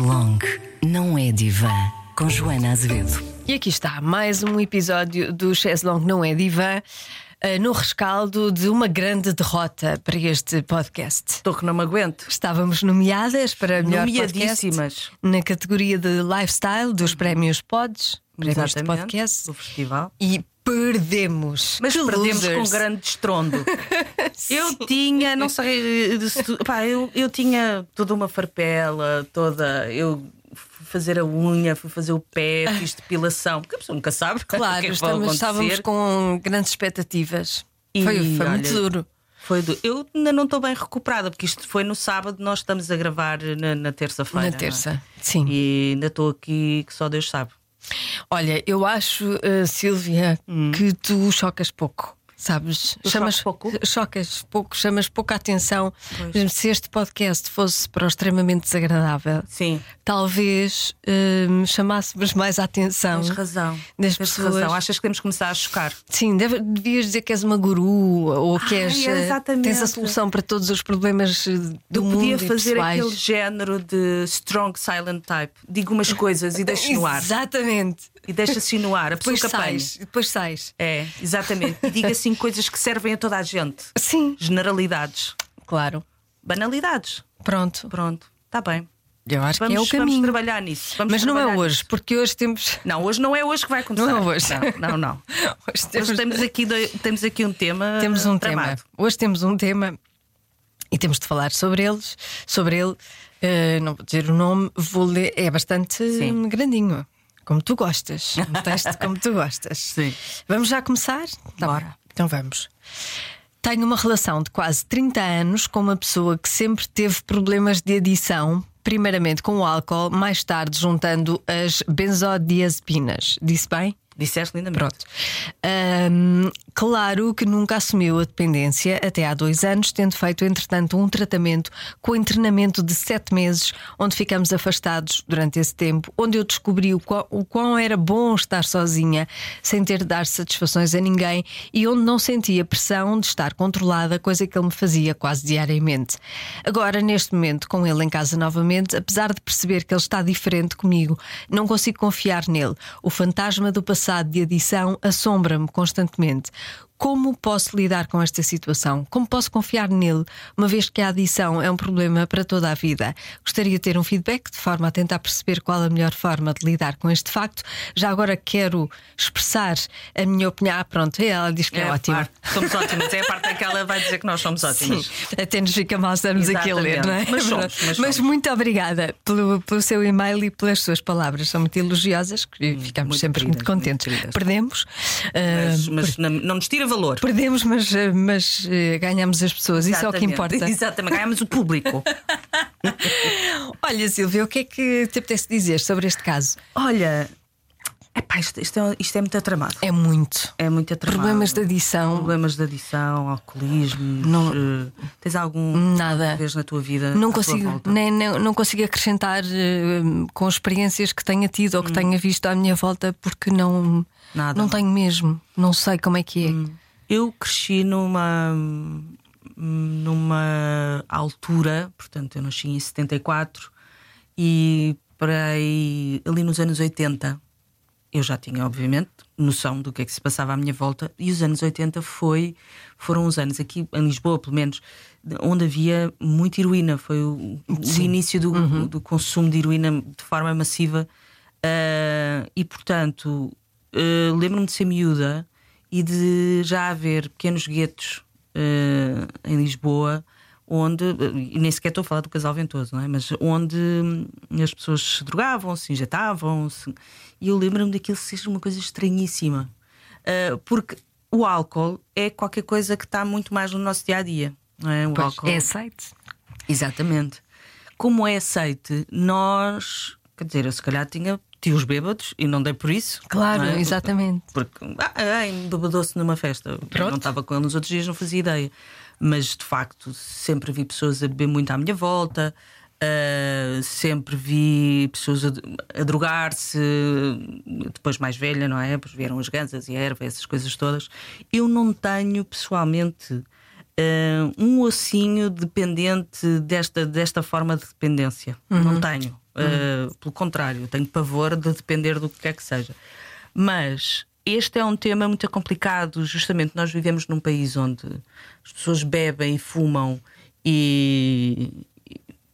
Long não é divã com Joana Azevedo. E aqui está mais um episódio do Chess Long Não é Divã. eh, No rescaldo de uma grande derrota para este podcast. Estou que não me aguento. Estávamos nomeadas para melhor podcast na categoria de lifestyle dos prémios Pods, prémios de podcast, Do festival. e perdemos. Mas Que perdemos losers. com grande estrondo. eu tinha, não sei, pá, eu, eu tinha toda uma farpela, toda. Eu fui fazer a unha, fui fazer o pé, fiz depilação, porque a pessoa nunca sabe. que Claro, é que estamos- acontecer. estávamos com grandes expectativas. E, foi foi olha, muito duro. Foi do- Eu ainda não estou bem recuperada, porque isto foi no sábado, nós estamos a gravar na, na terça-feira. Na não é? terça, sim. E ainda estou aqui que só Deus sabe. Olha, eu acho, uh, Silvia, que tu chocas pouco. Sabes? Eu choco pouco? Chocas pouco, chamas pouca atenção. Exemplo, Se este podcast fosse para o extremamente desagradável, Sim, talvez hum, chamássemos mais a atenção tens razão. das Tens pessoas. razão. Achas que temos que começar a chocar? Sim, deve- devias dizer que és uma guru ou que Ai, és, eh, exatamente. tens a solução para todos os problemas eh, do Eu mundo. podia fazer aquele género de strong silent type. Digo umas coisas e deixo no ar. Exatamente. E deixo assim no ar. A pessoa Depois apanha. sais, depois sais. É, exatamente. E digo assim coisas que servem a toda a gente. Sim, Generalidades. claro. Banalidades. Pronto. Pronto. Está bem. Eu acho Vamos, que é o vamos caminho. trabalhar nisso. Vamos Mas não é hoje, nisso. porque hoje temos. Não, hoje não é hoje que vai começar. Não é hoje. Não, não. não. Hoje temos, Hoje temos aqui, temos aqui um tema. temos um tramado. tema. Hoje temos um tema e temos de falar sobre eles. Sobre ele, Eh, não vou dizer o nome, vou ler. É bastante Sim. grandinho, como tu gostas. Um texto como tu gostas. Sim. Vamos já começar? Tá Bora. Então vamos. Tenho uma relação de quase 30 anos com uma pessoa que sempre teve problemas de adição. Primeiramente com o álcool, mais tarde juntando as benzodiazepinas. Disse bem? Disseste lindamente. Pronto. Ahm, claro que nunca assumiu a dependência até há dois anos, tendo feito, entretanto, um tratamento com internamento de sete meses, onde ficamos afastados durante esse tempo, onde eu descobri o quão, o quão era bom estar sozinha, sem ter de dar satisfações a ninguém e onde não sentia pressão de estar controlada, coisa que ele me fazia quase diariamente. Agora, neste momento, com ele em casa novamente, apesar de perceber que ele está diferente comigo, não consigo confiar nele. O fantasma do passado de adição assombra-me constantemente. Como posso lidar com esta situação? Como posso confiar nele, uma vez que a adição é um problema para toda a vida? Gostaria de ter um feedback de forma a tentar perceber qual a melhor forma de lidar com este facto. Já agora quero expressar a minha opinião. Ah, pronto, ela diz que é, ótimo. claro. Somos ótimas. É a parte em que ela vai dizer que nós somos ótimas. Sim, até nos fica mal estarmos aqui a ler, não é? Mas somos, mas somos. muito obrigada pelo, pelo seu e-mail e pelas suas palavras. São muito elogiosas, que ficamos muito sempre muito contentes. muito. Perdemos, Mas, ah, mas não, não nos tira valor. perdemos, mas, ah, mas ah, ganhamos as pessoas, isso é o que Exatamente. importa. Exatamente, ganhamos o público. Olha, Silvia, o que é que te apetece dizer sobre este caso? Olha, epá, isto, isto é, isto é muito atramado. É muito. É muito atramado. Problemas de adição, Problemas de adição, alcoolismo. Não- eh, tens algum Nada. vez na tua vida? Não consigo, nem, não, não consigo acrescentar eh, com experiências que tenha tido ou que tenha visto à minha volta, porque não, Hum. Nada. não tenho mesmo. Não sei como é que é. Eu cresci numa numa altura, portanto, eu nasci em 74 e para aí, ali nos anos 80 eu já tinha, obviamente, noção do que é que se passava à minha volta, e os anos 80 foi, foram uns anos aqui em Lisboa, pelo menos, onde havia muita heroína. Foi o, o início do, do consumo de heroína de forma massiva. Ah, e portanto, ah, lembro-me de ser miúda e de já haver pequenos guetos ah, em Lisboa onde, e nem sequer estou a falar do casal ventoso, não é? mas onde hum, as pessoas se drogavam, se injetavam, se... e eu lembro-me daquilo ser uma coisa estranhíssima, Ah, porque o álcool é qualquer coisa que está muito mais no nosso dia a dia, não é? O Pois, álcool. é aceite. Exatamente. Como é aceite, nós, quer dizer, eu se calhar tinha tios bêbados e não dei por isso. Claro, é? exatamente. Porque ah, ai, bebedou-se numa festa. Pronto. Não estava com ele nos outros dias, não fazia ideia. Mas de facto, sempre vi pessoas a beber muito à minha volta. ah, sempre vi pessoas a, a drogar-se, depois mais velha, não é? Depois vieram as gansas e a erva, essas coisas todas. Eu não tenho pessoalmente ah, um ossinho dependente desta, desta forma de dependência. Não tenho. Uh, pelo contrário, tenho pavor de depender do que quer que seja. Mas este é um tema muito complicado. Justamente nós vivemos num país onde as pessoas bebem e fumam e,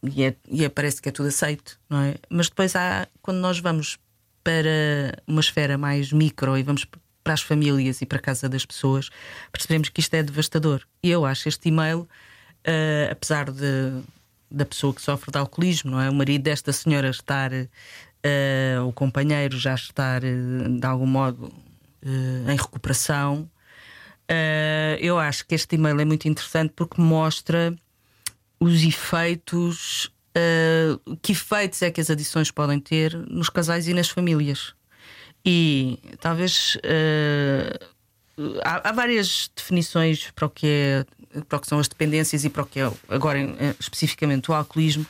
e, é, e é, parece que é tudo aceito, não é? Mas depois há, quando nós vamos para uma esfera mais micro e vamos para as famílias e para a casa das pessoas, percebemos que isto é devastador. E eu acho este e-mail, uh, apesar de, da pessoa que sofre de alcoolismo, não é? O marido desta senhora estar, uh, o companheiro já estar uh, de algum modo em recuperação. eu acho que este e-mail é muito interessante porque mostra os efeitos. que efeitos é que as adições podem ter nos casais e nas famílias? E talvez uh, há, várias definições para o que é para o que são as dependências e para o que é agora especificamente o alcoolismo.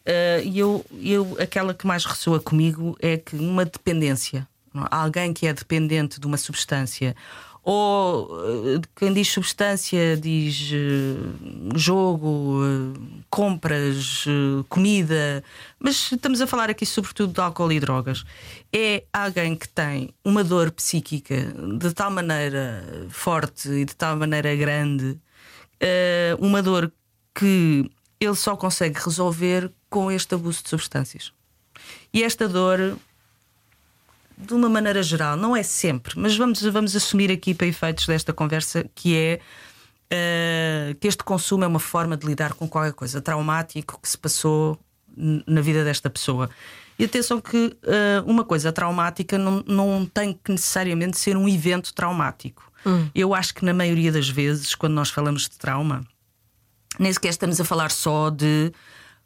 Uh, e eu, eu, aquela que mais ressoa comigo é que uma dependência, alguém que é dependente de uma substância ou eh, quem diz substância diz jogo, compras, comida, mas estamos a falar aqui sobretudo de álcool e drogas. É alguém que tem uma dor psíquica de tal maneira forte e de tal maneira grande, uma dor que ele só consegue resolver com este abuso de substâncias. E esta dor de uma maneira geral, não é sempre, mas vamos, vamos assumir aqui para efeitos desta conversa que é uh, que este consumo é uma forma de lidar com qualquer coisa traumático que se passou na vida desta pessoa. E atenção que uh, uma coisa traumática não, não tem que necessariamente ser um evento traumático. Hum. Eu acho que na maioria das vezes, quando nós falamos de trauma, nem sequer estamos a falar só de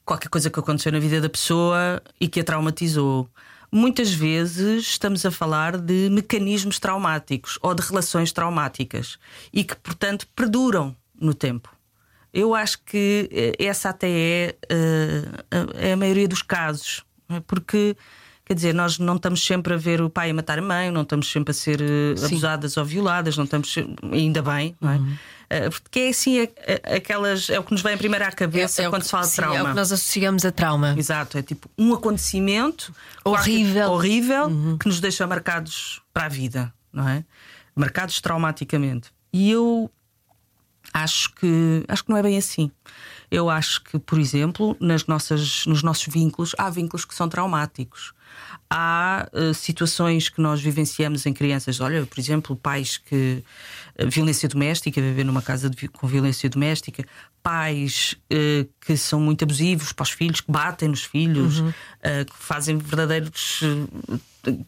qualquer coisa que aconteceu na vida da pessoa e que a traumatizou muitas vezes estamos a falar de mecanismos traumáticos ou de relações traumáticas e que, portanto, perduram no tempo. Eu acho que eh, essa até é, é a maioria dos casos, é? porque quer dizer, nós não estamos sempre a ver o pai a matar a mãe, não estamos sempre a ser eh, Sim. abusadas ou violadas, não estamos ainda bem, não é? Uhum. Eh, porque é assim, é, é, aquelas, é o que nos vem primeiro à cabeça é, é quando que, se fala sim, de trauma. É o que nós associamos a trauma. Exato, é tipo um acontecimento horrível, horrível uhum. que nos deixa marcados para a vida, não é? Marcados traumaticamente. E eu acho que acho que não é bem assim. Eu acho que, por exemplo, nas nossas, nos nossos vínculos, há vínculos que são traumáticos há uh, situações que nós vivenciamos em crianças. Olha, por exemplo, pais que. Uh, violência doméstica, viver numa casa de, com violência doméstica, pais uh, que são muito abusivos para os filhos, que batem nos filhos, uhum. que fazem verdadeiros.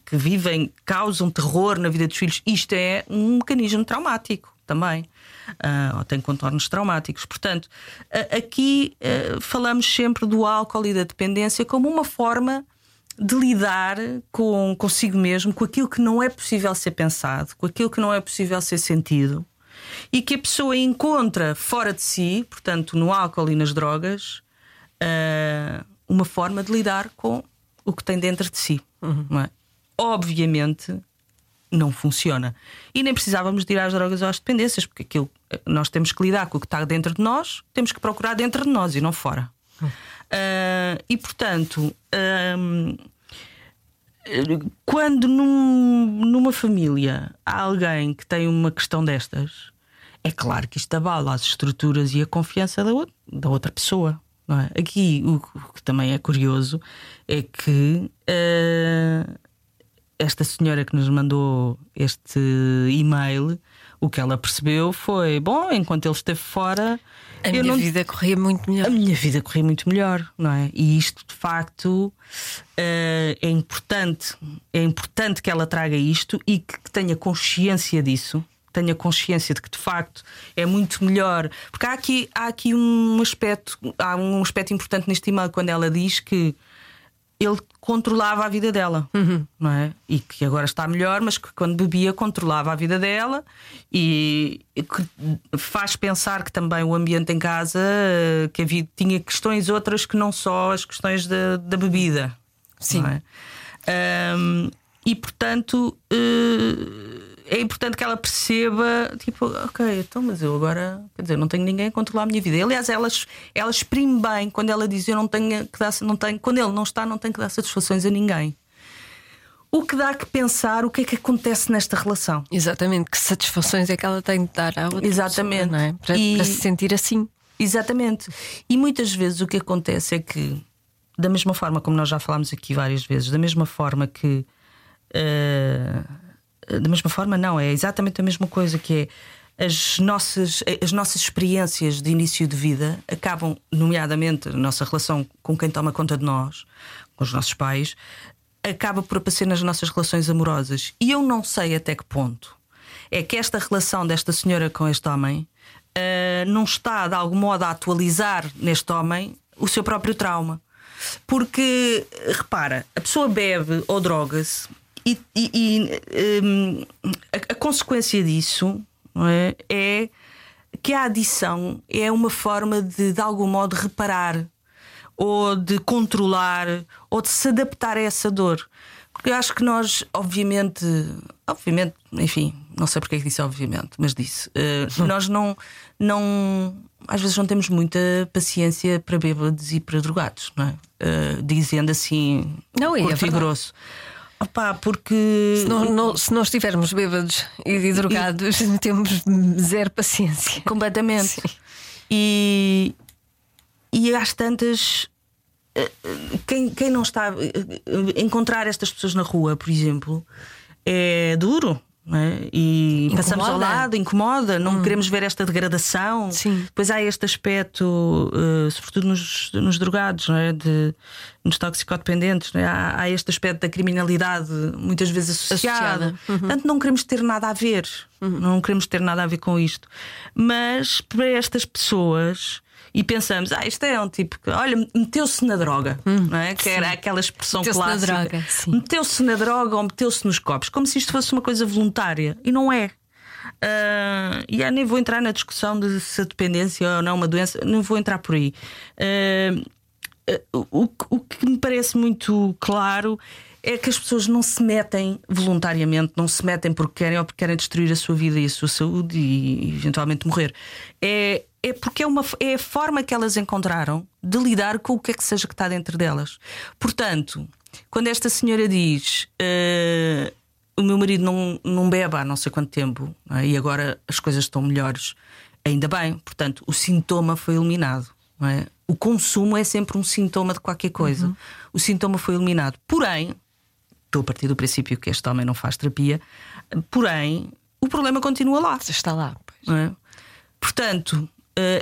que vivem, causam terror na vida dos filhos. Isto é um mecanismo traumático também. Uh, ou tem contornos traumáticos. Portanto, uh, aqui uh, falamos sempre do álcool e da dependência como uma forma de lidar com consigo mesmo, com aquilo que não é possível ser pensado, com aquilo que não é possível ser sentido, e que a pessoa encontra fora de si, portanto, no álcool e nas drogas, uh, uma forma de lidar com o que tem dentro de si. Uhum. Não é? Obviamente não funciona. E nem precisávamos de ir às drogas ou às dependências, porque aquilo nós temos que lidar com o que está dentro de nós, temos que procurar dentro de nós e não fora. Uh, e portanto, quando num, numa família há alguém que tem uma questão destas, é claro que isto abala as estruturas e a confiança da, outra, da outra pessoa. É? Aqui o, o, que também é curioso é que uh, esta senhora que nos mandou este e-mail, o que ela percebeu foi: bom, enquanto ele esteve fora, a minha não... vida corria muito melhor. A minha vida corria muito melhor, não é? E isto de facto uh, é importante. É importante que ela traga isto e que, que tenha consciência disso tenha consciência de que de facto é muito melhor. Porque há aqui, há aqui um aspecto, há um aspecto importante neste e-mail quando ela diz que ele controlava a vida dela, uhum. não é? E que agora está melhor, mas que quando bebia controlava a vida dela e que faz pensar que também o ambiente em casa eh, que havia, tinha questões outras que não só as questões da, da bebida. Sim. É? Um, e portanto uh, é importante que ela perceba, tipo, ok, então, mas eu agora, quer dizer, não tenho ninguém a controlar a minha vida. Aliás, ela, ela exprime bem quando ela diz eu não tenho que dar, não tenho, quando ele não está, não tenho que dar satisfações a ninguém. O que dá que pensar o que é que acontece nesta relação. Exatamente, que satisfações é que ela tem de dar à outra Exatamente. pessoa, não é? Para, E- para se sentir assim. Exatamente. E muitas vezes o que acontece é que, da mesma forma como nós já falámos aqui várias vezes, da mesma forma que. eh, da mesma forma, não, é exatamente a mesma coisa que é. As nossas, as nossas experiências de início de vida acabam, nomeadamente a nossa relação com quem toma conta de nós, com os nossos pais, acaba por aparecer nas nossas relações amorosas. E eu não sei até que ponto é que esta relação desta senhora com este homem eh, não está de algum modo a atualizar neste homem o seu próprio trauma. Porque, repara, a pessoa bebe ou droga-se e, e- e, hum, a, a consequência disso é, é que a adição é uma forma de, de algum modo, reparar ou de controlar ou de se adaptar a essa dor. Porque eu acho que nós, obviamente, obviamente, enfim, não sei porque é que disse obviamente, mas disse, eh, nós não, não, às vezes não temos muita paciência para bêbados e para drogados, não é? Eh, dizendo assim, Não, e é curto e verdade. grosso. Opá, porque Se não, não- se não estivermos bêbados e drogados, temos zero paciência. Completamente. E, e às tantas. eh, eh, Quem, quem não está. eh, Encontrar estas pessoas na rua, por exemplo, é duro. É? E passamos ao Incomoda. lado, incomoda, não queremos ver esta degradação. Sim. Depois há este aspecto, eh, sobretudo nos, nos drogados, é? de, nos toxicodependentes, é? há, há este aspecto da criminalidade muitas vezes associado. Associada. Uhum. Portanto, não queremos ter nada a ver, não queremos ter nada a ver com isto. Mas para estas pessoas. E pensamos, ah, isto é um tipo que, olha, meteu-se na droga, não é? Que era aquela expressão Hum, Meteu-se na clássica. droga, sim. Meteu-se na droga ou meteu-se nos copos, como se isto fosse uma coisa voluntária. E não é. Ah, e eu nem vou entrar na discussão de se a dependência ou não é uma doença, não vou entrar por aí. O, o que me parece muito claro é que as pessoas não se metem voluntariamente, não se metem porque querem ou porque querem destruir a sua vida e a sua saúde e eventualmente morrer. É, é porque é, uma, é a forma que elas encontraram de lidar com o que é que seja que está dentro delas. Portanto, quando esta senhora diz. "Ah, o meu marido não, não bebe há não sei quanto tempo é? e agora as coisas estão melhores. Ainda bem, portanto, o sintoma foi eliminado. é? O consumo é sempre um sintoma de qualquer coisa. O sintoma foi eliminado. Porém, estou a partir do princípio que este homem não faz terapia, porém, o problema continua lá. Está lá. é? Portanto,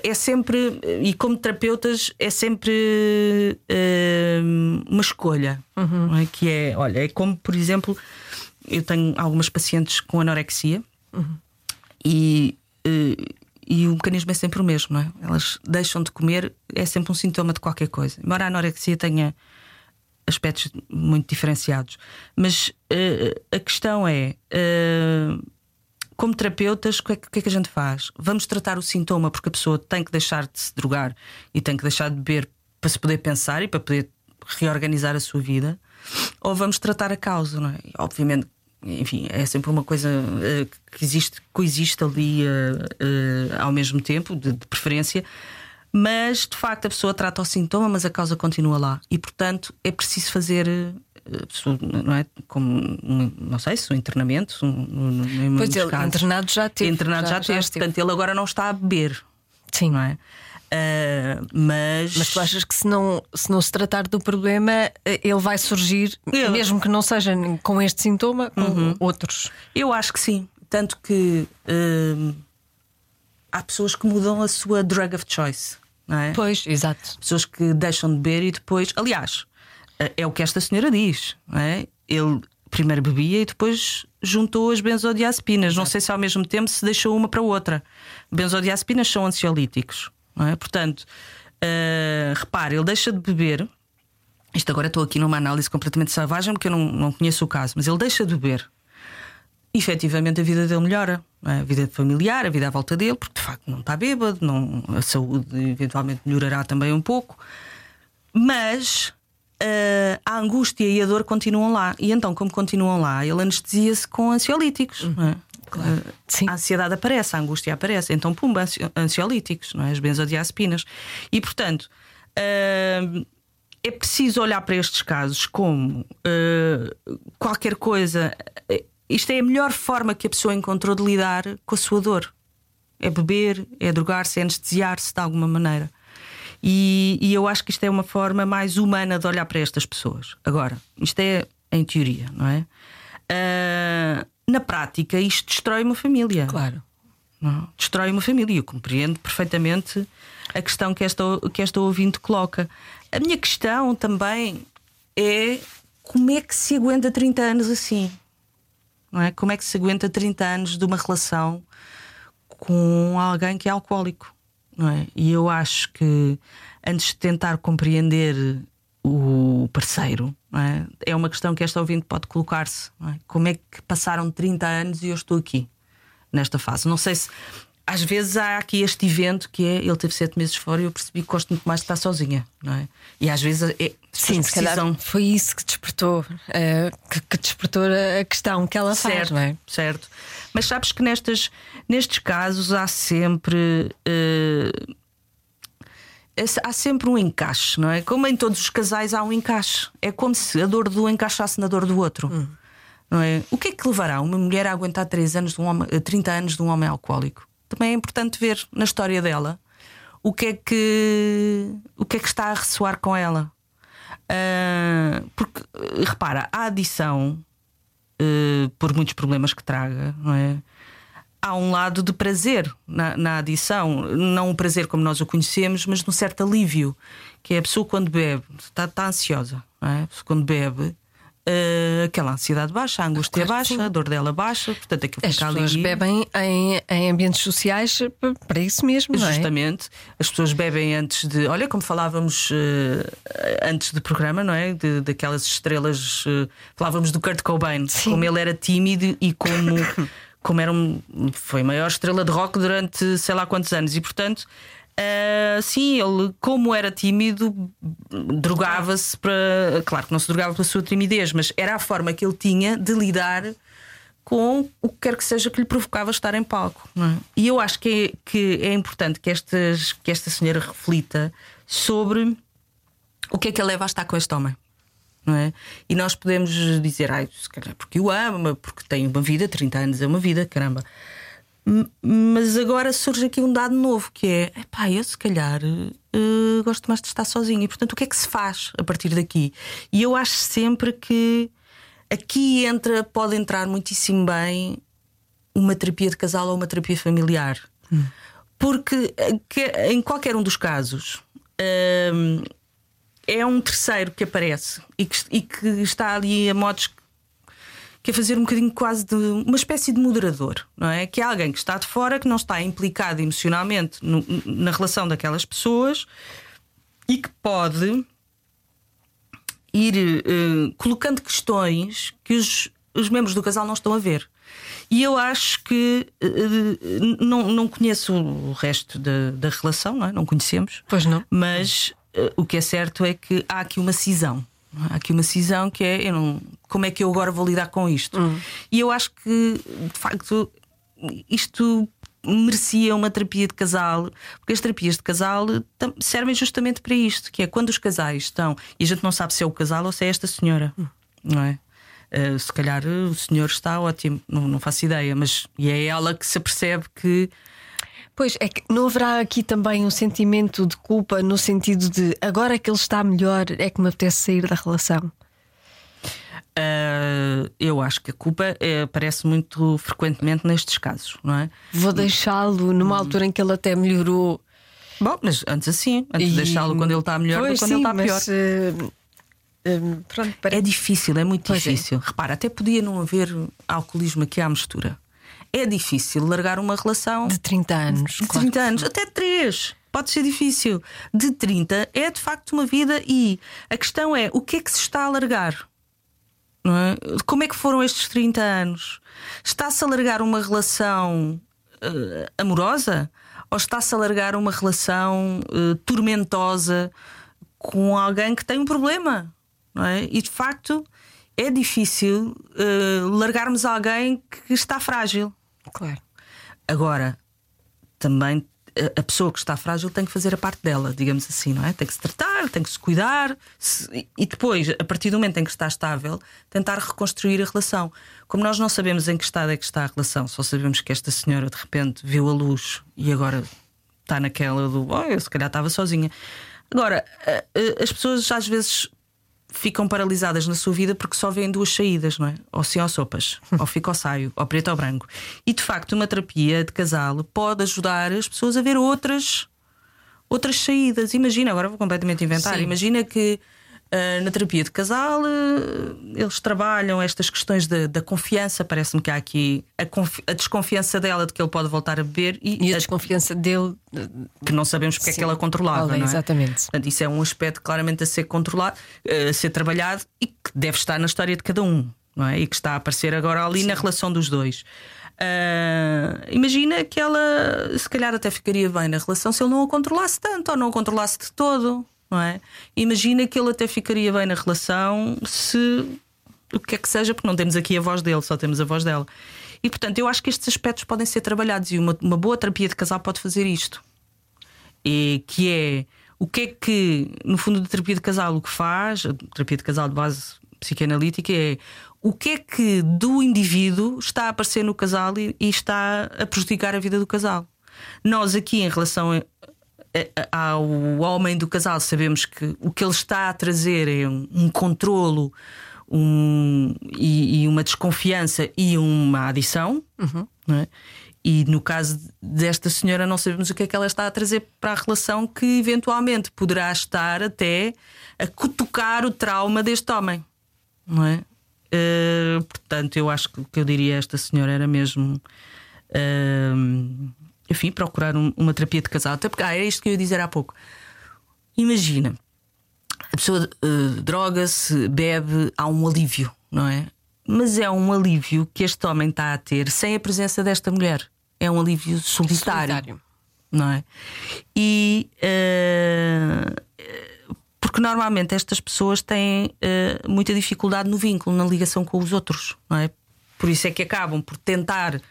é sempre, e como terapeutas, é sempre eh, uma escolha. não é? Que é, olha, é como, por exemplo, eu tenho algumas pacientes com anorexia e, eh, e o mecanismo é sempre o mesmo, não é? Elas deixam de comer, é sempre um sintoma de qualquer coisa. Embora a anorexia tenha aspectos muito diferenciados. Mas eh, a questão é. Como terapeutas, o que, é que, que é que a gente faz? Vamos tratar o sintoma porque a pessoa tem que deixar de se drogar e tem que deixar de beber para se poder pensar e para poder reorganizar a sua vida, ou vamos tratar a causa, não é? Obviamente, enfim, é sempre uma coisa eh, que existe, coexiste ali eh, eh, ao mesmo tempo, de, de preferência, mas de facto a pessoa trata o sintoma, mas a causa continua lá. E portanto é preciso fazer. Não é? Como, não sei se um internamento, um, um, Pois ele, casos. internado já teve. Internado já, teve. esteve. Portanto, ele agora não está a beber, Sim. não é? Ah, mas. Mas tu achas que se não, se não se tratar do problema, eh, ele vai surgir, Eu- mesmo que não seja com este sintoma, com Uhum. outros. Eu acho que sim. Tanto que hum, há pessoas que mudam a sua drug of choice, não é? Pois, exato. Pessoas que deixam de beber e depois. Aliás, é é o que esta senhora diz, é? Ele primeiro bebia e depois juntou as benzodiazepinas. Não sei se ao mesmo tempo se deixou uma para outra. Benzodiazepinas são ansiolíticos, é? Portanto, eh, repare, ele deixa de beber. Isto agora estou aqui numa análise completamente selvagem porque eu não, não conheço o caso, mas ele deixa de beber efetivamente a vida dele melhora. é? A vida familiar, a vida à volta dele, porque de facto não está bêbado, não, a saúde eventualmente melhorará também um pouco. Mas eh, a angústia e a dor continuam lá. E então, como continuam lá, ele anestesia-se com ansiolíticos. não é? Claro. Sim. A ansiedade aparece, a angústia aparece. Então, pumba, ansio- ansiolíticos, não é? as benzodiazepinas. E, portanto, hum, é preciso olhar para estes casos como qualquer coisa. Isto é a melhor forma que a pessoa encontrou de lidar com a sua dor. É beber, é drogar-se, é anestesiar-se de alguma maneira. E, e eu acho que isto é uma forma mais humana de olhar para estas pessoas. Agora, isto é em teoria, não é? Ah, na prática, isto destrói uma família. Claro. Não, destrói uma família. Eu compreendo perfeitamente a questão que esta, que esta ouvinte coloca. A minha questão também é como é que se aguenta 30 anos assim? Não é? Como é que se aguenta 30 anos de uma relação com alguém que é alcoólico? Não é? E eu acho que antes de tentar compreender o parceiro, não é? é uma questão que esta ouvinte pode colocar-se. é? Como é que passaram 30 anos e eu estou aqui? nesta fase. Não sei se. Às vezes há aqui este evento que é ele teve sete meses fora e eu percebi que gosto muito mais de estar sozinha, não é? E às vezes é, Sim, se calhar precisam. foi isso que despertou, eh, que, que despertou a questão que ela faz, Certo, não é? certo. Mas sabes que nestas, nestes casos há sempre. eh, esse- há sempre um encaixe, não é? Como em todos os casais há um encaixe. É como se a dor de um encaixasse na dor do outro. Não é? O que é que levará uma mulher a aguentar 3 anos de um homem, eh, 30 anos de um homem alcoólico? Também é importante ver na história dela o que é que, o que, é que está a ressoar com ela. Ah, porque, eh, repara, a adição eh, por muitos problemas que traga, não é? Há um lado de prazer na, na adição, não o prazer como nós o conhecemos, mas um certo alívio, que é a pessoa quando bebe, está, está ansiosa, não é? Quando bebe, eh, aquela ansiedade baixa, a angústia Claro baixa, sim. a dor dela baixa, portanto aquilo As fica pessoas ali. bebem em, em ambientes sociais para isso mesmo, não é? Justamente, as pessoas bebem antes de. Olha, como falávamos eh, antes do programa, não é? De, daquelas estrelas. eh, falávamos do Kurt Cobain, Sim. como ele era tímido e como, como era um, foi a maior estrela de rock durante sei lá quantos anos. E portanto, eh, sim, ele, como era tímido, drogava-se para. Claro que não se drogava pela sua timidez, mas era a forma que ele tinha de lidar com o que quer que seja que lhe provocava estar em palco. é? E eu acho que é, que é importante que, estas, que esta senhora reflita sobre o que é que a leva a estar com este homem. É? E nós podemos dizer, ai, se calhar porque o ama, porque tem uma vida, 30 anos é uma vida, caramba. Mas agora surge aqui um dado novo que é: epá, eu se calhar eh, gosto mais de estar sozinho. E portanto, o que é que se faz a partir daqui? E eu acho sempre que aqui entra, pode entrar muitíssimo bem uma terapia de casal ou uma terapia familiar. Porque eh, que- em qualquer um dos casos hum, é um terceiro que aparece e que, e que está ali a modos que é fazer um bocadinho quase de uma espécie de moderador, não é? Que é alguém que está de fora, que não está implicado emocionalmente no- na relação daquelas pessoas e que pode ir eh, colocando questões que os, os membros do casal não estão a ver. E eu acho que eh, eh, não, não conheço o resto da, da relação, não, é? não conhecemos. Pois não. Mas eh, o que é certo é que há aqui uma cisão. Há aqui uma cisão que é eu não, como é que eu agora vou lidar com isto? E eu acho que, de facto, isto merecia uma terapia de casal, porque as terapias de casal servem justamente para isto, que é quando os casais estão, e a gente não sabe se é o casal ou se é esta senhora, não é? Eh, se calhar o senhor está ótimo, não, não faço ideia, mas e é ela que se apercebe que Pois é que não haverá aqui também um sentimento de culpa no sentido de agora que ele está melhor é que me apetece sair da relação. Uh, eu acho que a culpa eh, aparece muito frequentemente nestes casos, não é? Vou deixá-lo numa altura em que ele até melhorou. Bom, mas antes assim, antes de deixá-lo quando ele está melhor do Pois que quando sim, ele está pior. mas, eh, pronto, É parece. difícil, é muito Pois é. difícil. Repara, até podia não haver alcoolismo aqui à mistura. É difícil largar uma relação de 30 anos. de claro 30 que anos, até 3. Pode ser difícil. De 30 é de facto uma vida e a questão é o que é que se está a largar? Não é? Como é que foram estes 30 anos? Está-se a largar uma relação eh, amorosa ou está-se a largar uma relação eh, tormentosa com alguém que tem um problema? Não é? E de facto é difícil eh, largarmos alguém que está frágil. Claro. Agora, também a pessoa que está frágil tem que fazer a parte dela, digamos assim, não é? Tem que se tratar, tem que se cuidar se, e depois, a partir do momento em que está estável, tentar reconstruir a relação. Como nós não sabemos em que estado é que está a relação, só sabemos que esta senhora de repente viu a luz e agora está naquela do oh, eu se calhar estava sozinha. Agora, as pessoas às vezes ficam paralisadas na sua vida porque só veem duas saídas, não é? Ou sim ou sopas, ou fica ou saio, ou preto ou branco. E de facto, uma terapia de casal pode ajudar as pessoas a ver outras outras saídas. Imagina, agora vou completamente inventar. Sim. Imagina que Uh, na terapia de casal, uh, eles trabalham estas questões da, da confiança. Parece-me que há aqui a, a, desconfiança dela de que ele pode voltar a beber e, e a, a, desconfiança dele que não sabemos porque Sim. é que ela controlava. Olha, não é? Exatamente. Portanto, isso é um aspecto claramente a ser controlado, a ser trabalhado e que deve estar na história de cada um, não é? E que está a aparecer agora ali Sim. na relação dos dois. Uh, imagina que ela, se calhar, até ficaria bem na relação se ele não a controlasse tanto ou não a controlasse de todo não é? Imagina que ele até ficaria bem na relação se o que é que seja, porque não temos aqui a voz dele, só temos a voz dela. E portanto, eu acho que estes aspectos podem ser trabalhados e uma, uma boa terapia de casal pode fazer isto. E que é o que é que, no fundo, a terapia de casal o que faz, a terapia de casal de base psicanalítica é o que é que do indivíduo está a aparecer no casal e, e está a prejudicar a vida do casal. Nós aqui, em relação ao homem do casal, sabemos que o que ele está a trazer é um, um controlo um, e, e, uma desconfiança e uma adição. Uhum. É? E no caso desta senhora, não sabemos o que é que ela está a trazer para a relação que eventualmente poderá estar até a cutucar o trauma deste homem. Não é? Uh, portanto, eu acho que o que eu diria a esta senhora era mesmo. Uh, enfim, procurar um, uma terapia de casal. Até porque ah, era isto que eu ia dizer há pouco. Imagina, a pessoa uh, droga-se, bebe, há um alívio, não é? Mas é um alívio que este homem está a ter sem a presença desta mulher. É um alívio solitário. solitário. Não é? E. Uh, porque normalmente estas pessoas têm uh, muita dificuldade no vínculo, na ligação com os outros, não é? Por isso é que acabam por tentar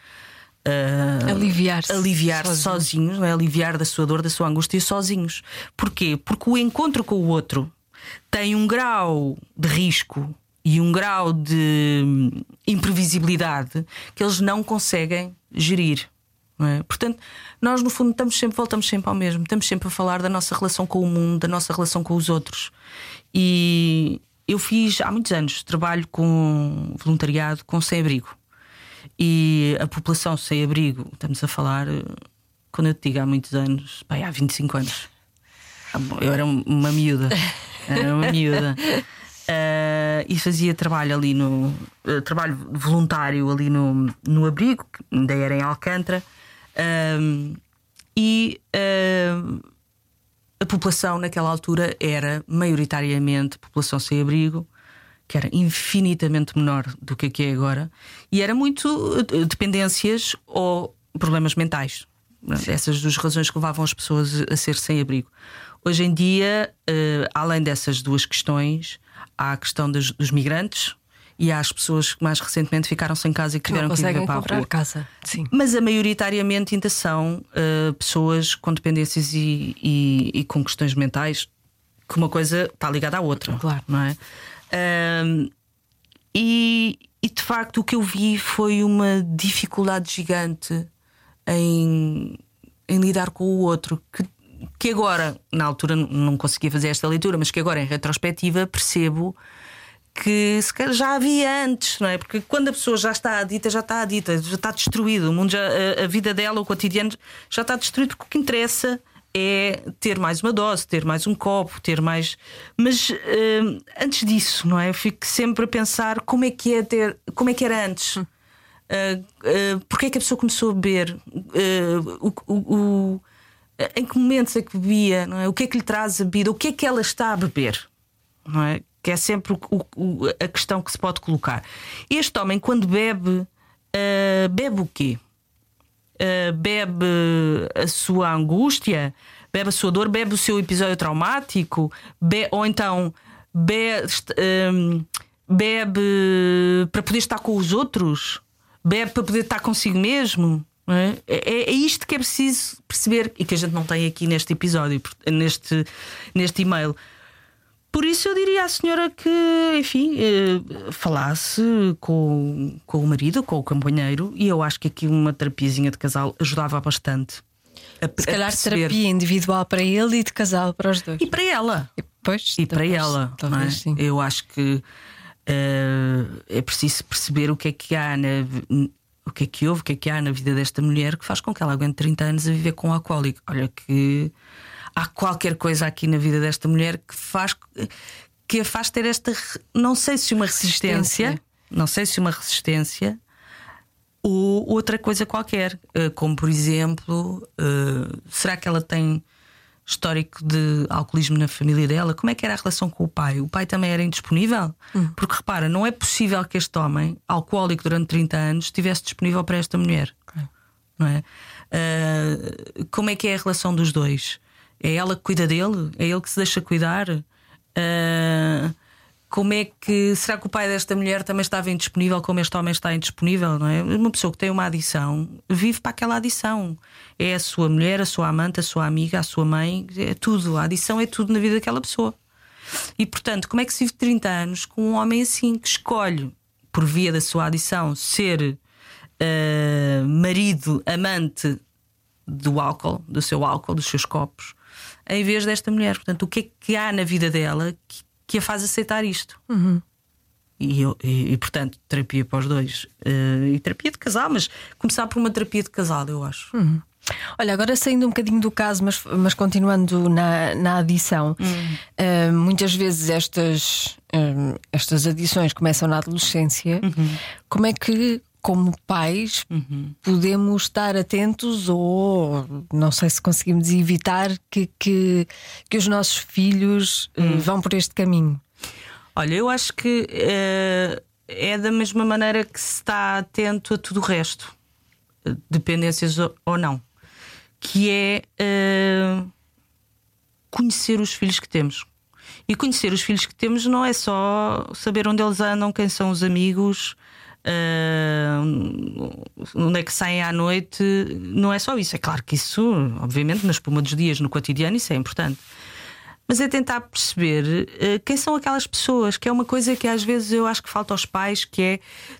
uh, aliviar-se aliviar sozinhos, sozinhos é? aliviar da sua dor, da sua angústia sozinhos. Porquê? Porque o encontro com o outro tem um grau de risco e um grau de imprevisibilidade que eles não conseguem gerir. Não é? Portanto, nós no fundo estamos sempre, voltamos sempre ao mesmo, estamos sempre a falar da nossa relação com o mundo, da nossa relação com os outros. E eu fiz há muitos anos trabalho com voluntariado com sem-abrigo. E a população sem abrigo, estamos a falar, eh, quando eu te digo há muitos anos, pai, há 25 anos. Ah, eu era uma miúda. Era uma miúda. Uh, e fazia trabalho ali no. Uh, trabalho voluntário ali no, no abrigo, que ainda era em Alcântara. Uh, e a população naquela altura era maioritariamente população sem abrigo que era infinitamente menor do que é agora, e era muito eh, dependências ou problemas mentais. Essas duas razões que levavam as pessoas a ser sem abrigo. Hoje em dia, uh, além dessas duas questões, há a questão dos, dos, migrantes e há as pessoas que mais recentemente ficaram sem casa e que tiveram que viver para a rua. casa. Sim. Mas a maioritariamente ainda são uh, pessoas com dependências e, e, e, com questões mentais, que uma coisa está ligada à outra. Claro. Não é? Um, e, e, de facto o que eu vi foi uma dificuldade gigante em, em lidar com o outro. Que, que agora, na altura, não conseguia fazer esta leitura, mas que agora, em retrospectiva, percebo que se já havia antes, não é? Porque quando a pessoa já está adita, já está adita, já está destruído, o mundo já, a, a vida dela, o cotidiano já está destruído, porque o que interessa é ter mais uma dose, ter mais um copo, ter mais. Mas uh, antes disso, não é? Eu fico sempre a pensar como é que é ter, como é que era antes. Uh, uh, porque é que a pessoa começou a beber? Uh, o, o, o, em que momentos é que bebia? Não é? O que é que lhe traz a bebida? O que é que ela está a beber? Não é? Que é sempre o, a questão que se pode colocar. Este homem, quando bebe, bebe o quê? Uh, bebe a sua angústia, bebe a sua dor, bebe o seu episódio traumático, be ou então bebe, um, ehm, bebe para poder estar com os outros, bebe para poder estar consigo mesmo. É? É, é? isto que é preciso perceber e que a gente não tem aqui neste episódio, neste, neste e-mail. Por isso eu diria à senhora que, enfim, eh, falasse com, com o marido, com o companheiro, e eu acho que aqui uma terapiazinha de casal ajudava bastante. A, Se calhar terapia individual para ele e de casal para os dois. E para ela. E, pois, e para ela. Talvez, é? sim. Eu acho que uh, é preciso perceber o que é que há na, o que é que houve, o que é que há na vida desta mulher que faz com que ela aguente 30 anos a viver com um alcoólico. Olha que há qualquer coisa aqui na vida desta mulher que faz que a faz ter esta não sei se uma resistência, resistência. não sei se uma resistência ou outra coisa qualquer, eh, como por exemplo, eh, será que ela tem histórico de alcoolismo na família dela? Como é que era a relação com o pai? O pai também era indisponível? Hum. Porque repara, não é possível que este homem, alcoólico durante 30 anos, estivesse disponível para esta mulher. Não é? Uh, como é que é a relação dos dois? É ela que cuida dele? É ele que se deixa cuidar? Uh, como é que. Será que o pai desta mulher também estava indisponível como este homem está indisponível? Não é? Uma pessoa que tem uma adição vive para aquela adição. É a sua mulher, a sua amante, a sua amiga, a sua mãe, é tudo. A adição é tudo na vida daquela pessoa. E portanto, como é que se vive 30 anos com um homem assim que escolhe, por via da sua adição, ser uh, marido, amante do álcool, do seu álcool, dos seus copos? Em vez desta mulher. Portanto, o que é que há na vida dela que, que a faz aceitar isto? Uhum. E, eu, e, e, portanto, terapia para os dois. Uh, e terapia de casal, mas começar por uma terapia de casal, eu acho. Uhum. Olha, agora saindo um bocadinho do caso, mas, mas continuando na, na adição, uhum. uh, muitas vezes estas, uh, estas adições começam na adolescência. Uhum. Como é que como pais, uhum. podemos estar atentos ou não sei se conseguimos evitar que, que, que os nossos filhos uhum. vão por este caminho? Olha, eu acho que é, é da mesma maneira que se está atento a tudo o resto, dependências ou não, que é é conhecer os filhos que temos. E conhecer os filhos que temos não é só saber onde eles andam, quem são os amigos, uh, onde é que saem à noite, não é só isso. É claro que isso, obviamente, na espuma dos dias, no cotidiano, isso é importante. Mas é tentar perceber uh, quem são aquelas pessoas, que é uma coisa que às vezes eu acho que falta aos pais, que é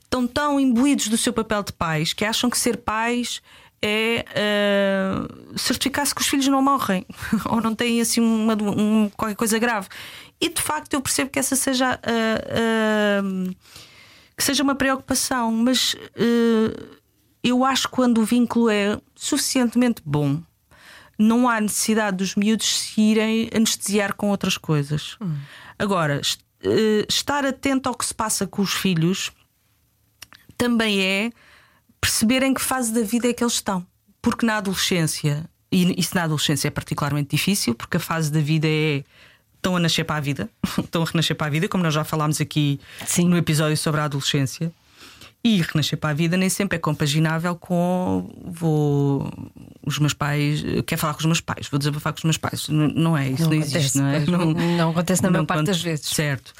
tão tão imbuídos do seu papel de pais, que acham que ser pais é uh, certificar-se que os filhos não morrem ou não têm assim uma, um, qualquer coisa grave. E de facto eu percebo que essa seja uh, que seja uma preocupação, mas uh, eu acho que quando o vínculo é suficientemente bom, não há necessidade dos miúdos se irem anestesiar com outras coisas. Hum. Agora, uh, estar atento ao que se passa com os filhos também é perceber em que fase da vida é que eles estão. Porque na adolescência, e isso na adolescência é particularmente difícil, porque a fase da vida é estão a nascer para a vida, estão a renascer para a vida, como nós já falámos aqui Sim. no episódio sobre a adolescência. E renascer para a vida nem sempre é compaginável com vou os meus pais, quer falar com os meus pais, vou desabafar com os meus pais. Não, não é isso, não, não acontece, existe, não é? Não, não acontece na maior parte das vezes. Certo.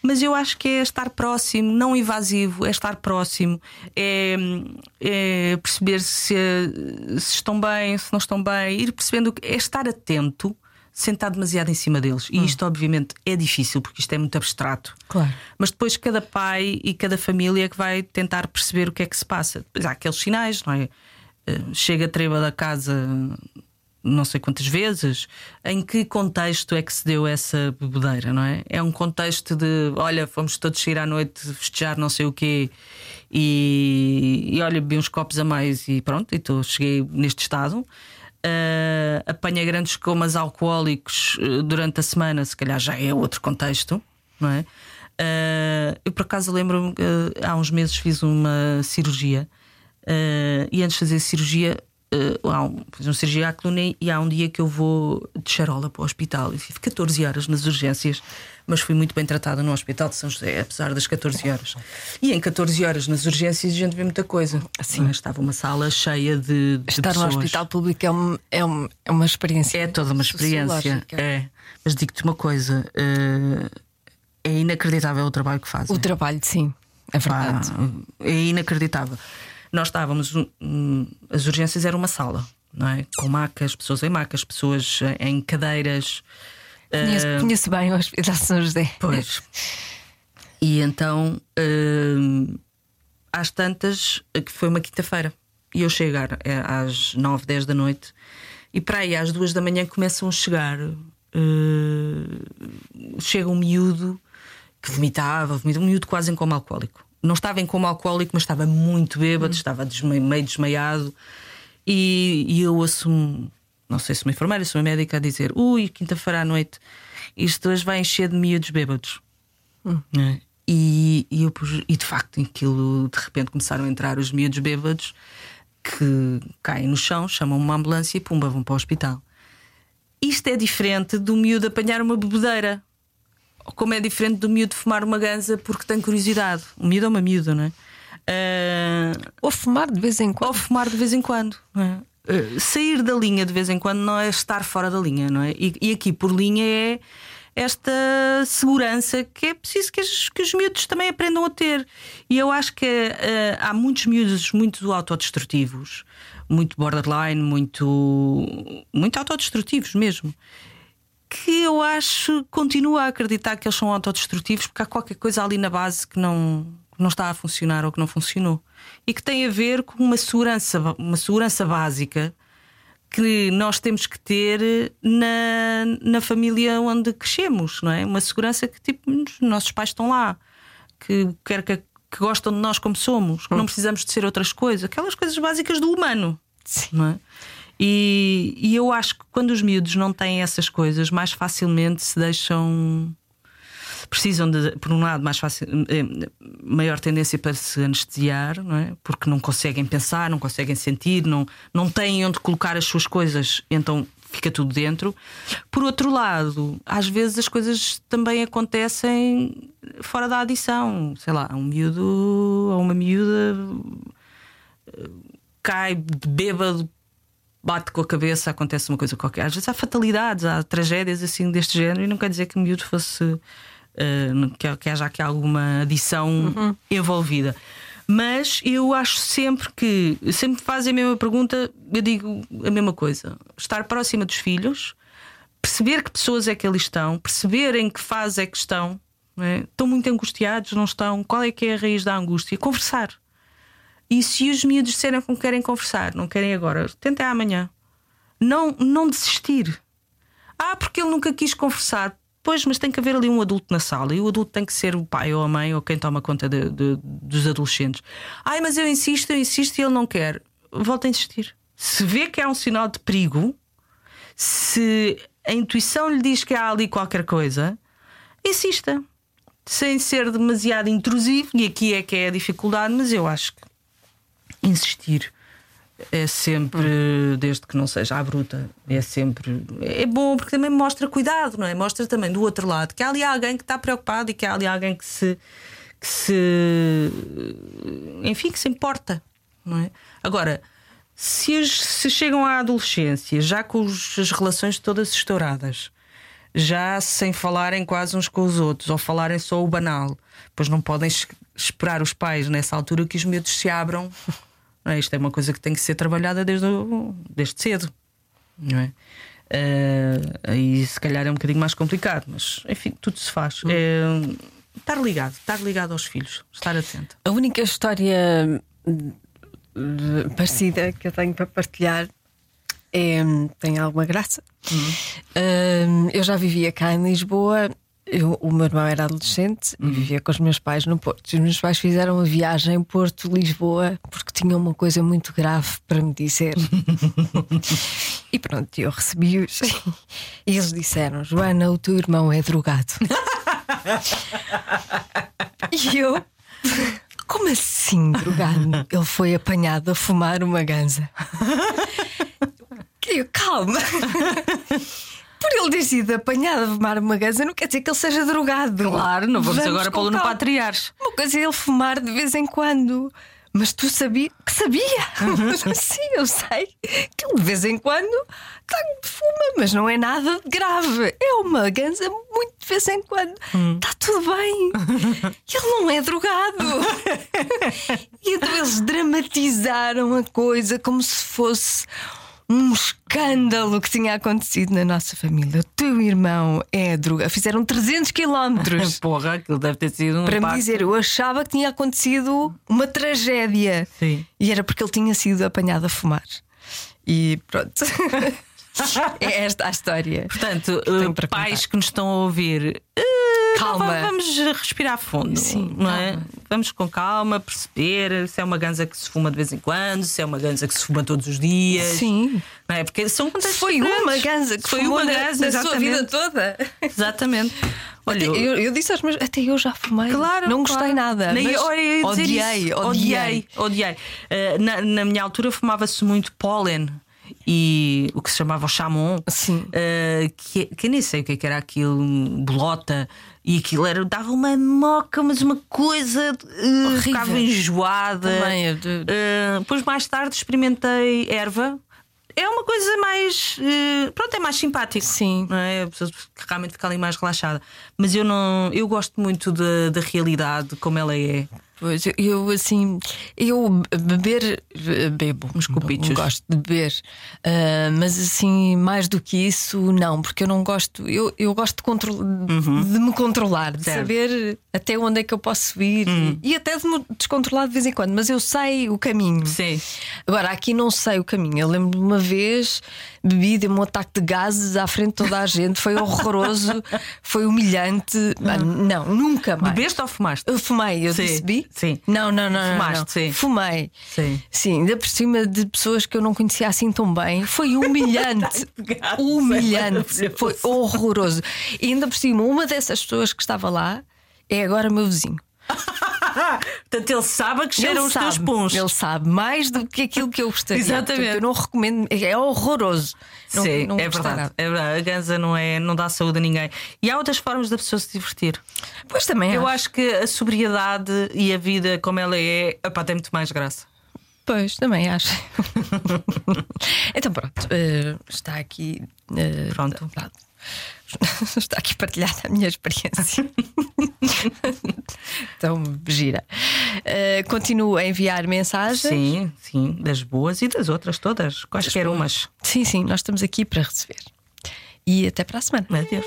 Mas eu acho que é estar próximo, não invasivo, é estar próximo, é, é perceber se, se estão bem, se não estão bem, ir percebendo, é estar atento sentar demasiado em cima deles. E hum. isto, obviamente, é difícil porque isto é muito abstrato. Claro. Mas depois cada pai e cada família é que vai tentar perceber o que é que se passa. Depois há aqueles sinais, não é? Eh, chega a treva da casa não sei quantas vezes, em que contexto é que se deu essa bebedeira, não é? É um contexto de olha, fomos todos sair à noite festejar não sei o quê e, e olha, bebi uns copos a mais e pronto, e tô, cheguei neste estado uh, apanha grandes comas alcoólicos uh, durante a semana, se calhar já é outro contexto, não é? Uh, eu por acaso lembro-me que há uns meses fiz uma cirurgia e antes de fazer cirurgia um, fiz uma cirurgia à coluna e há um dia que eu vou de charola para o hospital e tive 14 horas nas urgências, mas fui muito bem tratada no Hospital de São José, apesar das 14 horas. E em 14 horas nas urgências a gente vê muita coisa. Assim, estava uma sala cheia de. de Estar pessoas. no hospital público é, um, é, um, é uma experiência. É toda uma experiência. É. Mas digo-te uma coisa: uh, é inacreditável o trabalho que fazem. O trabalho, sim. É verdade. Pá, é inacreditável. Nós estávamos, as urgências eram uma sala, não é? Com macas, pessoas em macas, pessoas em cadeiras. Conheço, Ah, conheço bem o Hospital São José. Pois. E então, hum, às tantas, que foi uma quinta-feira, e eu chegar é, às 9, 10 da noite, e para aí às duas da manhã começam a chegar. uh, chega um miúdo que vomitava, vomitava, um miúdo quase em coma alcoólico. Não estava em coma alcoólico, mas estava muito bêbado, estava desma- meio desmaiado. E, e eu assumo, não sei se uma enfermeira, se uma médica, a dizer: Ui, quinta-feira à noite, isto hoje vai encher de miúdos bêbados. Né? E, e, eu, e de facto, aquilo de repente começaram a entrar os miúdos bêbados que caem no chão, chamam uma ambulância e pumba, vão para o hospital. Isto é diferente do miúdo apanhar uma bebedeira. Como é diferente do miúdo fumar uma ganza porque tem curiosidade. Um miúdo é uma miúda, não é? Ah, Ou fumar de vez em quando. ou fumar de vez em quando. não é? Eh, sair da linha de vez em quando não é estar fora da linha, não é? E, e aqui por linha é esta segurança que é preciso que os, que os miúdos também aprendam a ter. E eu acho que eh, há muitos miúdos muito autodestrutivos, muito borderline, muito, muito autodestrutivos mesmo. Que eu acho, continuo a acreditar que eles são autodestrutivos porque há qualquer coisa ali na base que não, que não está a funcionar ou que não funcionou. E que tem a ver com uma segurança, uma segurança básica que nós temos que ter na, na família onde crescemos, não é? Uma segurança que tipo, os nossos pais estão lá, que, quer que, que gostam de nós como somos, que não precisamos de ser outras coisas, aquelas coisas básicas do humano, não é? E, e eu acho que quando os miúdos não têm essas coisas, mais facilmente se deixam. Precisam de, por um lado, mais fácil, eh, maior tendência para se anestesiar, não é? porque não conseguem pensar, não conseguem sentir, não, não têm onde colocar as suas coisas, então fica tudo dentro. Por outro lado, às vezes as coisas também acontecem fora da adição. Sei lá, um miúdo ou uma miúda eh, cai bêbado bate com a cabeça, acontece uma coisa qualquer. Às vezes há fatalidades, há tragédias assim deste género, e não quer dizer que o miúdo fosse. Eh, que, haja aqui alguma adição envolvida. Mas eu acho sempre que, sempre fazem a mesma pergunta, eu digo a mesma coisa: estar próxima dos filhos, perceber que pessoas é que eles estão, perceber em que fase é que estão, é? estão muito angustiados, não estão, qual é que é a raiz da angústia? Conversar. E se os miúdos disserem que querem conversar, não querem agora, tentem amanhã. Não, não desistir. Ah, porque ele nunca quis conversar. Pois, mas tem que haver ali um adulto na sala e o adulto tem que ser o pai ou a mãe ou quem toma conta de- de- dos adolescentes. Ai, mas eu insisto, eu insisto e ele não quer. Volta a insistir. Se vê que há um sinal de perigo, se a intuição lhe diz que há ali qualquer coisa, insista. Sem ser demasiado intrusivo, e aqui é que é a dificuldade, mas eu acho que insistir é sempre, desde que não seja à bruta, é sempre. É bom porque também mostra cuidado, não é? Mostra também do outro lado que há ali alguém que está preocupado e que há ali alguém que se. que se. enfim, que se importa, não é? Agora, se, as- se chegam à adolescência, já com os- as relações todas estouradas, já sem falarem quase uns com os outros, ou falarem só o banal, pois não podem es- esperar os pais nessa altura que os miúdos se abram. É? Isto é uma coisa que tem que ser trabalhada desde, o- desde cedo. Não é? Eh, aí se calhar é um bocadinho mais complicado, mas enfim, tudo se faz. É, estar ligado, estar ligado aos filhos, estar atento. A única história hum, parecida que eu tenho para partilhar é, tem alguma graça. Hum, eu já vivia cá em Lisboa. Eu- o meu irmão era adolescente e vivia com os meus pais no Porto. Os meus pais fizeram a viagem Porto-Lisboa porque tinham uma coisa muito grave para me dizer. e pronto, eu recebi-os e eles disseram: Joana, o teu irmão é drogado. E eu, como assim, drogado? Ele foi apanhado a fumar uma ganza. E eu, calma. Por ele ter sido apanhado a fumar uma ganza, não quer dizer que ele seja drogado. Claro, não vamos, agora com pô-lo no patriarca. Uma coisa é ele fumar de vez em quando. Mas tu sabia que sabia? Sim, eu sei que ele de vez em quando tá, fuma, mas não é nada grave. É uma ganza muito de vez em quando. Está tudo bem. Ele não é drogado. e então eles dramatizaram a coisa como se fosse um escândalo que tinha acontecido na nossa família. O teu irmão é droga. Fizeram 300 quilómetros. Porra, aquilo deve ter sido um Para me impacto. dizer, eu achava que tinha acontecido uma tragédia. Sim. E era porque ele tinha sido apanhado a fumar. E pronto. é esta a história. Portanto, tenho eh, pais que nos estão a ouvir, eh, Calma. vamos respirar fundo, Sim, não é? Vamos com calma perceber se é uma ganza que se fuma de vez em quando, se é uma ganza que se fuma todos os dias. Sim. Não é? Porque são contextos Foi uma diferentes. ganza que foi uma ganza na sua vida toda. Exatamente. Olha, eu, eu disse aos meus. Até eu já fumei. Claro, Não gostei claro. nada. Nem mas eu, eu odiei, odiei, odiei, odiei. Eh, na, na minha altura fumava-se muito pólen e o que se chamava o chamon, Sim. eh, que, que nem sei o que, é que era aquilo, bolota, e aquilo era, dava uma moca, mas uma coisa eh, ficava enjoada. Também, Eh, depois mais tarde experimentei erva. É uma coisa mais. eh, pronto, é mais simpático. Sim. Não é? A pessoa realmente fica ali mais relaxada. Mas eu não. Eu gosto muito da, da realidade, como ela é. Pois, eu- assim, eu beber, bebo, Uns copitos. Não gosto de beber, Ah, mas assim, mais do que isso, não, porque eu não gosto, eu, eu gosto de, contro- de me controlar, de Uhum. Certo. Uhum. saber até onde é que eu posso ir e até de me descontrolar de vez em quando, mas eu sei o caminho. Sim. Agora, aqui não sei o caminho. Eu lembro de uma vez bebi, dei-me um ataque de gases à frente de toda a gente, foi horroroso, foi humilhante. Ah, Não, nunca mais. Bebeste ou fumaste? Eu fumei, eu Sim, disse bi? sim. Não, não, não. Fumaste, não. sim. Fumei. Sim. Sim, ainda por cima de pessoas que eu não conhecia assim tão bem. Foi humilhante. é humilhante. maravilhoso. Foi horroroso. E ainda por cima, uma dessas pessoas que estava lá é agora meu vizinho. Portanto, ele sabe a que cheiram os teus puns. ele sabe mais do que aquilo que eu gostaria. Exatamente. Portanto, eu não recomendo, é horroroso. Não, Sim, não é verdade, é verdade. A ganza não, é, não dá saúde a ninguém. E há outras formas da pessoa se divertir. Pois também Eu acho que a sobriedade e a vida como ela é, epá, tem muito mais graça. Pois, também acho. então pronto, eh, está aqui. eh, Pronto. tá- Está aqui partilhada a minha experiência. então, gira. Eh, continuo a enviar mensagens. Sim, sim, das boas e das outras todas, quaisquer umas. sim, sim, nós estamos aqui para receber. E até para a semana. Adeus.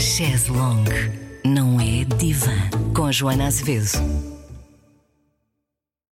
Chaise Longue. Não é divã. Com Joana Azevedo.